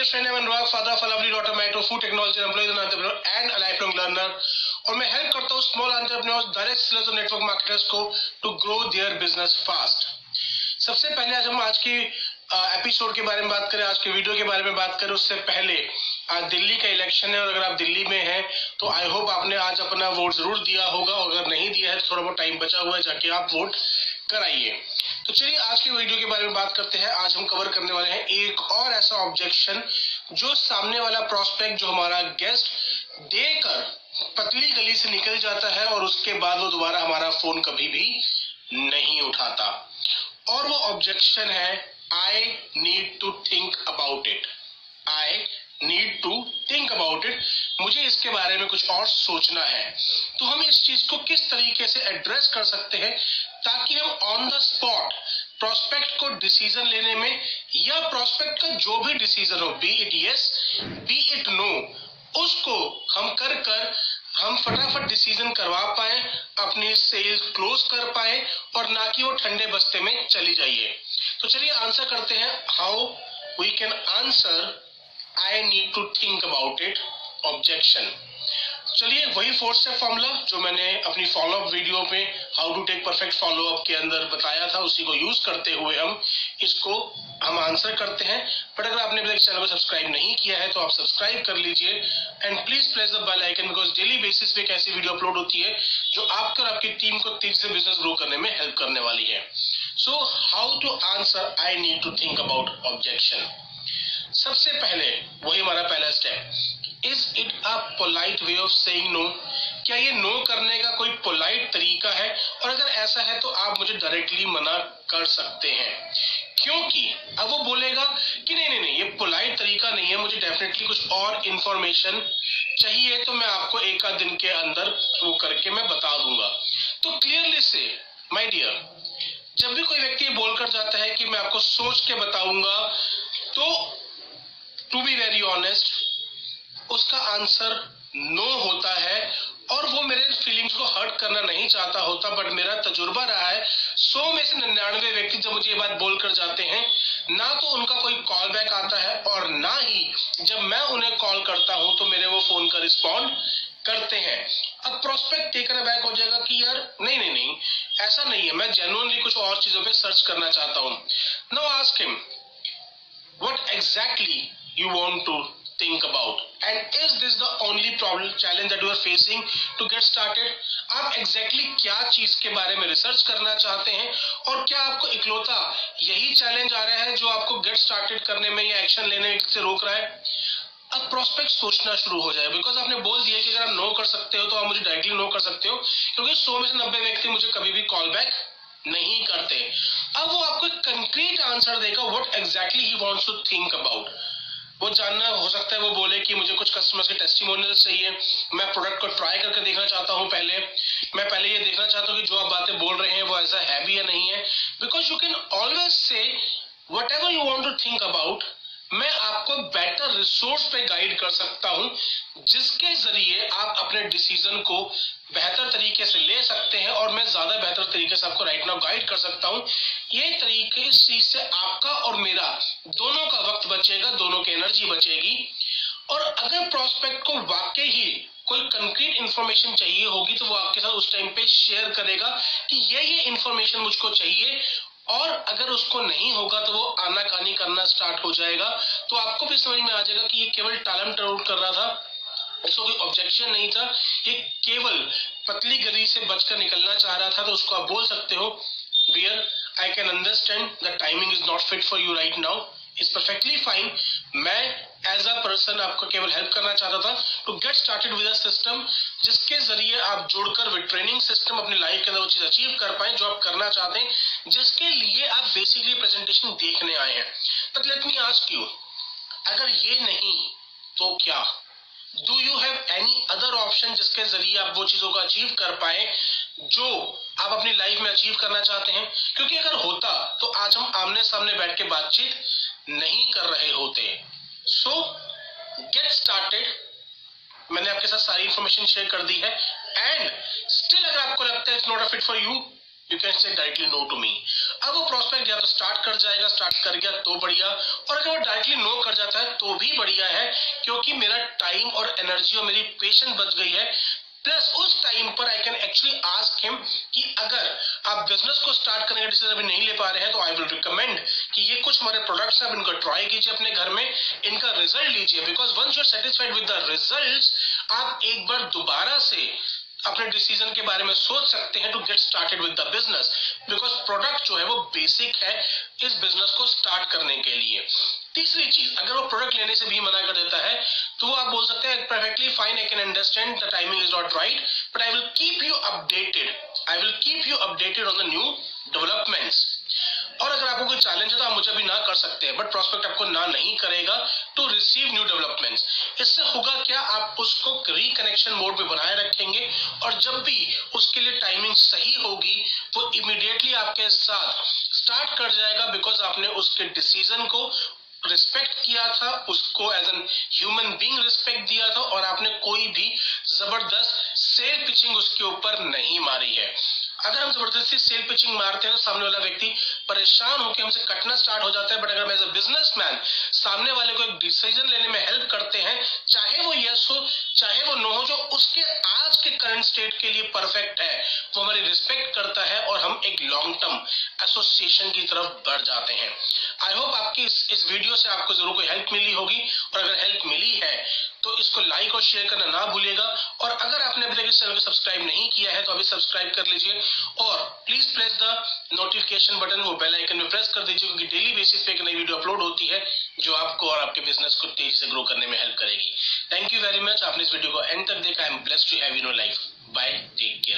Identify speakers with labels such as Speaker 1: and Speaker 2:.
Speaker 1: dear friend, I'm Anurag, father of a lovely daughter, Maito, food technology employee, entrepreneur and a lifelong learner. और मैं help करता हूँ small entrepreneurs direct sellers और network marketers को to grow their business fast सबसे पहले आज हम आज की एपिसोड के बारे में बात करें आज के वीडियो के बारे में बात करें उससे पहले आज दिल्ली का इलेक्शन है और अगर आप दिल्ली में हैं तो आई होप आपने आज अपना वोट ज़रूर दिया होगा और अगर नहीं दिया है तो थोड़ा बहुत टाइम बचा हुआ है जाके आप वोट कराइए तो चलिए आज के वीडियो के बारे में बात करते हैं। आज हम कवर करने वाले हैं एक और ऐसा ऑब्जेक्शन जो सामने वाला प्रोस्पेक्ट जो हमारा गेस्ट देकर पतली गली से निकल जाता है और उसके बाद वो दोबारा हमारा फ़ोन कभी भी नहीं उठाता। और वो ऑब्जेक्शन है I need to think about it I need to think about it मुझे इसके बारे में कुछ और सोचना है। तो हम इस चीज़ को किस तरीके से एड्रेस कर सकते हैं? ताकि हम ऑन द स्पॉट प्रोस्पेक्ट को डिसीज़न लेने में या प्रोस्पेक्ट का जो भी डिसीज़न हो be it yes be it no उसको हम कर कर हम फटाफट डिसीज़न करवा पाए, अपनी सेल क्लोज कर पाए और ना कि वो ठंडे बस्ते में चली जाइए। तो चलिए आंसर करते हैं how we can answer I need to think about it objection चलिए, वही फोर्थ स्टेप फॉर्मूला जो मैंने अपनी फॉलो अप वीडियो में how to take perfect follow up के अंदर बताया था, उसी को यूज़ करते हुए हम इसको, हम आंसर करते हैं। बट अगर आपने अभी तक चैनल को सब्सक्राइब नहीं किया है तो आप सब्सक्राइब कर लीजिए। And please press the bell icon because daily basis पे कैसी वीडियो अपलोड होती है, जो आपके और आपकी टीम को तेज़ी से बिज़नेस ग्रो करने में हेल्प करने वाली है। So how to answer I need to think about objection सबसे पहले, वही हमारा पहला step is it a polite way of saying no क्या ये नो करने का कोई पोलाइट तरीका है? और अगर ऐसा है तो आप मुझे डायरेक्टली मना कर सकते हैं। क्योंकि अब वो बोलेगा कि नहीं नहीं नहीं, ये पोलाइट तरीका नहीं है, मुझे डेफिनेटली कुछ और इंफॉर्मेशन चाहिए तो मैं आपको एक आध दिन के अंदर वो करके मैं बता दूँगा। तो क्लियरली से माय डियर जब भी कोई व्यक्ति बोलकर जाता है कि मैं आपको सोच के बताऊँगा तो टू बी वेरी ऑनेस्ट उसका आंसर नो होता है और वो मेरे फीलिंग्स को हर्ट करना नहीं चाहता होता बट मेरा तजुर्बा रहा है। सौ में से निन्यानवे व्यक्ति जब मुझे ये बात बोल कर जाते हैं, ना तो उनका कोई कॉल बैक आता है और ना ही जब मैं उन्हें कॉल करता हूँ तो मेरे वो फ़ोन का रिस्पॉन्ड करते हैं। अब प्रोस्पेक्ट टेकन बैक हो जाएगा कि यार, नहीं नहीं नहीं, ऐसा नहीं है। मैं जेनुअनली कुछ और चीज़ों पे सर्च करना चाहता हूँ। No ask him what exactly you want to think about? And is this the only problem, challenge that you are facing to get started. आप exactly क्या चीज़ के बारे में रिसर्च करना चाहते हैं और क्या आपको इकलौता यही चैलेंज आ रहा है जो आपको गेट स्टार्टेड करने में या एक्शन लेने से रोक रहा है? अब प्रोस्पेक्ट सोचना शुरू हो जाए बिकॉज़ आपने बोल दिया कि अगर आप नो कर सकते हो तो आप मुझे डायरेक्टली नो कर सकते हो, क्योंकि सौ में से नब्बे व्यक्ति मुझे कभी भी कॉल बैक नहीं करते। अब वो आपको कंक्रीट आंसर देगा what exactly he wants to think about वो जानना हो सकता है, वो बोले कि मुझे कुछ कस्टमर्स के टेस्टिमोनियल चाहिए। मैं प्रोडक्ट को ट्राई करके देखना चाहता हूँ पहले। मैं पहले ये देखना चाहता हूँ कि जो आप बातें बोल रहे हैं, वो ऐसा है भी या नहीं है। Because you can always say whatever you want to think about मैं आपको बेटर रिसोर्स पे गाइड कर सकता हूँ, जिसके ज़रिए आप अपने डिसीज़न को बेहतर तरीके से ले सकते हैं और मैं ज़्यादा बेहतर तरीके से आपको राइट नाउ गाइड कर सकता हूँ। ये तरीके इस चीज़ से आपका और मेरा दोनों का वक्त बचेगा, दोनों की एनर्जी बचेगी। और अगर प्रोस्पेक्ट को वाकई ही कोई कंक्रीट इंफॉर्मेशन चाहिए होगी तो वो आपके साथ उस टाइम पे शेयर करेगा कि ये ये इंफॉर्मेशन मुझको चाहिए और अगर उसको नहीं होगा तो वो आना कानी करना स्टार्ट हो जाएगा। तो आपको भी समझ में आ जाएगा कि ये केवल टालम टरूट कर रहा था। इसको कोई ऑब्जेक्शन नहीं था। ये केवल पतली गली से बचकर निकलना चाह रहा था तो उसको आप बोल सकते हो dear I can understand the timing is not fit for you right now is perfectly fine मैं एज अ पर्सन आपको केवल हेल्प करना चाहता था to get started with a system जिसके ज़रिए आप जुड़कर विद ट्रेनिंग सिस्टम अपनी लाइफ के अंदर वो चीज़ अचीव कर पाए जो आप करना चाहते हैं, जिसके लिए आप बेसिकली प्रेजेंटेशन देखने आए हैं। But let me ask you अगर ये नहीं तो क्या? Do you have any other option जिसके ज़रिए आप वो चीज़ों को अचीव कर पाए जो आप अपनी लाइफ में अचीव करना चाहते हैं? क्योंकि अगर होता तो आज हम आमने सामने बैठ के बातचीत नहीं कर रहे होते। सो गेट स्टार्टेड मैंने आपके साथ सारी इंफॉर्मेशन शेयर कर दी है। एंड स्टिल अगर आपको लगता है it's not a fit for you you can say directly no to me अब वो प्रोस्पेक्ट या तो स्टार्ट कर जाएगा स्टार्ट कर गया तो बढ़िया। और अगर वो डायरेक्टली नो कर जाता है तो भी बढ़िया है, क्योंकि मेरा टाइम और एनर्जी और मेरी पेशेंस बच गई है। प्लस उस टाइम पर I can actually ask him कि अगर आप बिज़नेस को स्टार्ट करने का डिसीज़न अभी नहीं ले पा रहे हैं तो आई विल रिकमेंड कि ये कुछ हमारे प्रोडक्ट्स हैं, आप इनको ट्राई कीजिए अपने घर में, इनका रिज़ल्ट लीजिए। Because once you are satisfied with the result आप एक बार दोबारा से अपने डिसीज़न के बारे में सोच सकते हैं to get started with the business because product जो है, वो बेसिक है इस बिज़नेस को स्टार्ट करने के लिए। तीसरी चीज़, अगर वो प्रोडक्ट लेने से भी मना कर देता है तो आप बोल सकते हैं perfectly fine I can understand the timing is not right but I will keep you updated I will keep you updated on the new developments और अगर आपको कोई चैलेंज है तो आप मुझे भी ना कर सकते हैं बट प्रोस्पेक्ट आपको ना नहीं करेगा टू रिसीव न्यू डेवलपमेंट्स इससे होगा क्या? आप उसको रिकनेक्शन मोड में बनाए रखेंगे, और जब भी उसके लिए टाइमिंग सही होगी, वो इमीडिएटली आपके साथ स्टार्ट कर जाएगा बिकॉज़ आपने उसके डिसीज़न को रिस्पेक्ट किया था, उसको as an human being respect दिया था और आपने कोई भी ज़बरदस्त सेल पिचिंग उसके ऊपर नहीं मारी है। अगर हम ज़बरदस्ती सेल पिचिंग मारते हैं तो सामने वाला व्यक्ति परेशान होकर हमसे कटना स्टार्ट हो जाता है बट अगर मैं एज अ बिजनेसमैन सामने वाले को एक डिसीज़न लेने में हेल्प करते हैं चाहे वो यस हो चाहे वो नो हो जो उसके आज के करंट स्टेट के लिए परफेक्ट है वो हमारी रिस्पेक्ट करता है और हम एक लॉन्ग टर्म एसोसिएशन की तरफ़ बढ़ जाते हैं। आई होप आपकी इस, इस वीडियो से आपको ज़रूर कोई हेल्प मिली होगी और अगर हेल्प मिली है तो इसको लाइक और शेयर करना ना भूलिएगा और अगर आपने अभी तक इस चैनल को सब्सक्राइब नहीं किया है तो अभी सब्सक्राइब कर लीजिए और प्लीज़ नोटिफिकेशन बटन वो बेल आइकन में प्रेस कर दीजिए, क्योंकि डेली बेसिस पे एक नई वीडियो अपलोड होती है, जो आपको और आपके बिज़नेस को तेज़ी से ग्रो करने में हेल्प करेगी। थैंक यू वेरी मच आपने इस वीडियो को एंड तक देखा। I am blessed to have you know life bye take care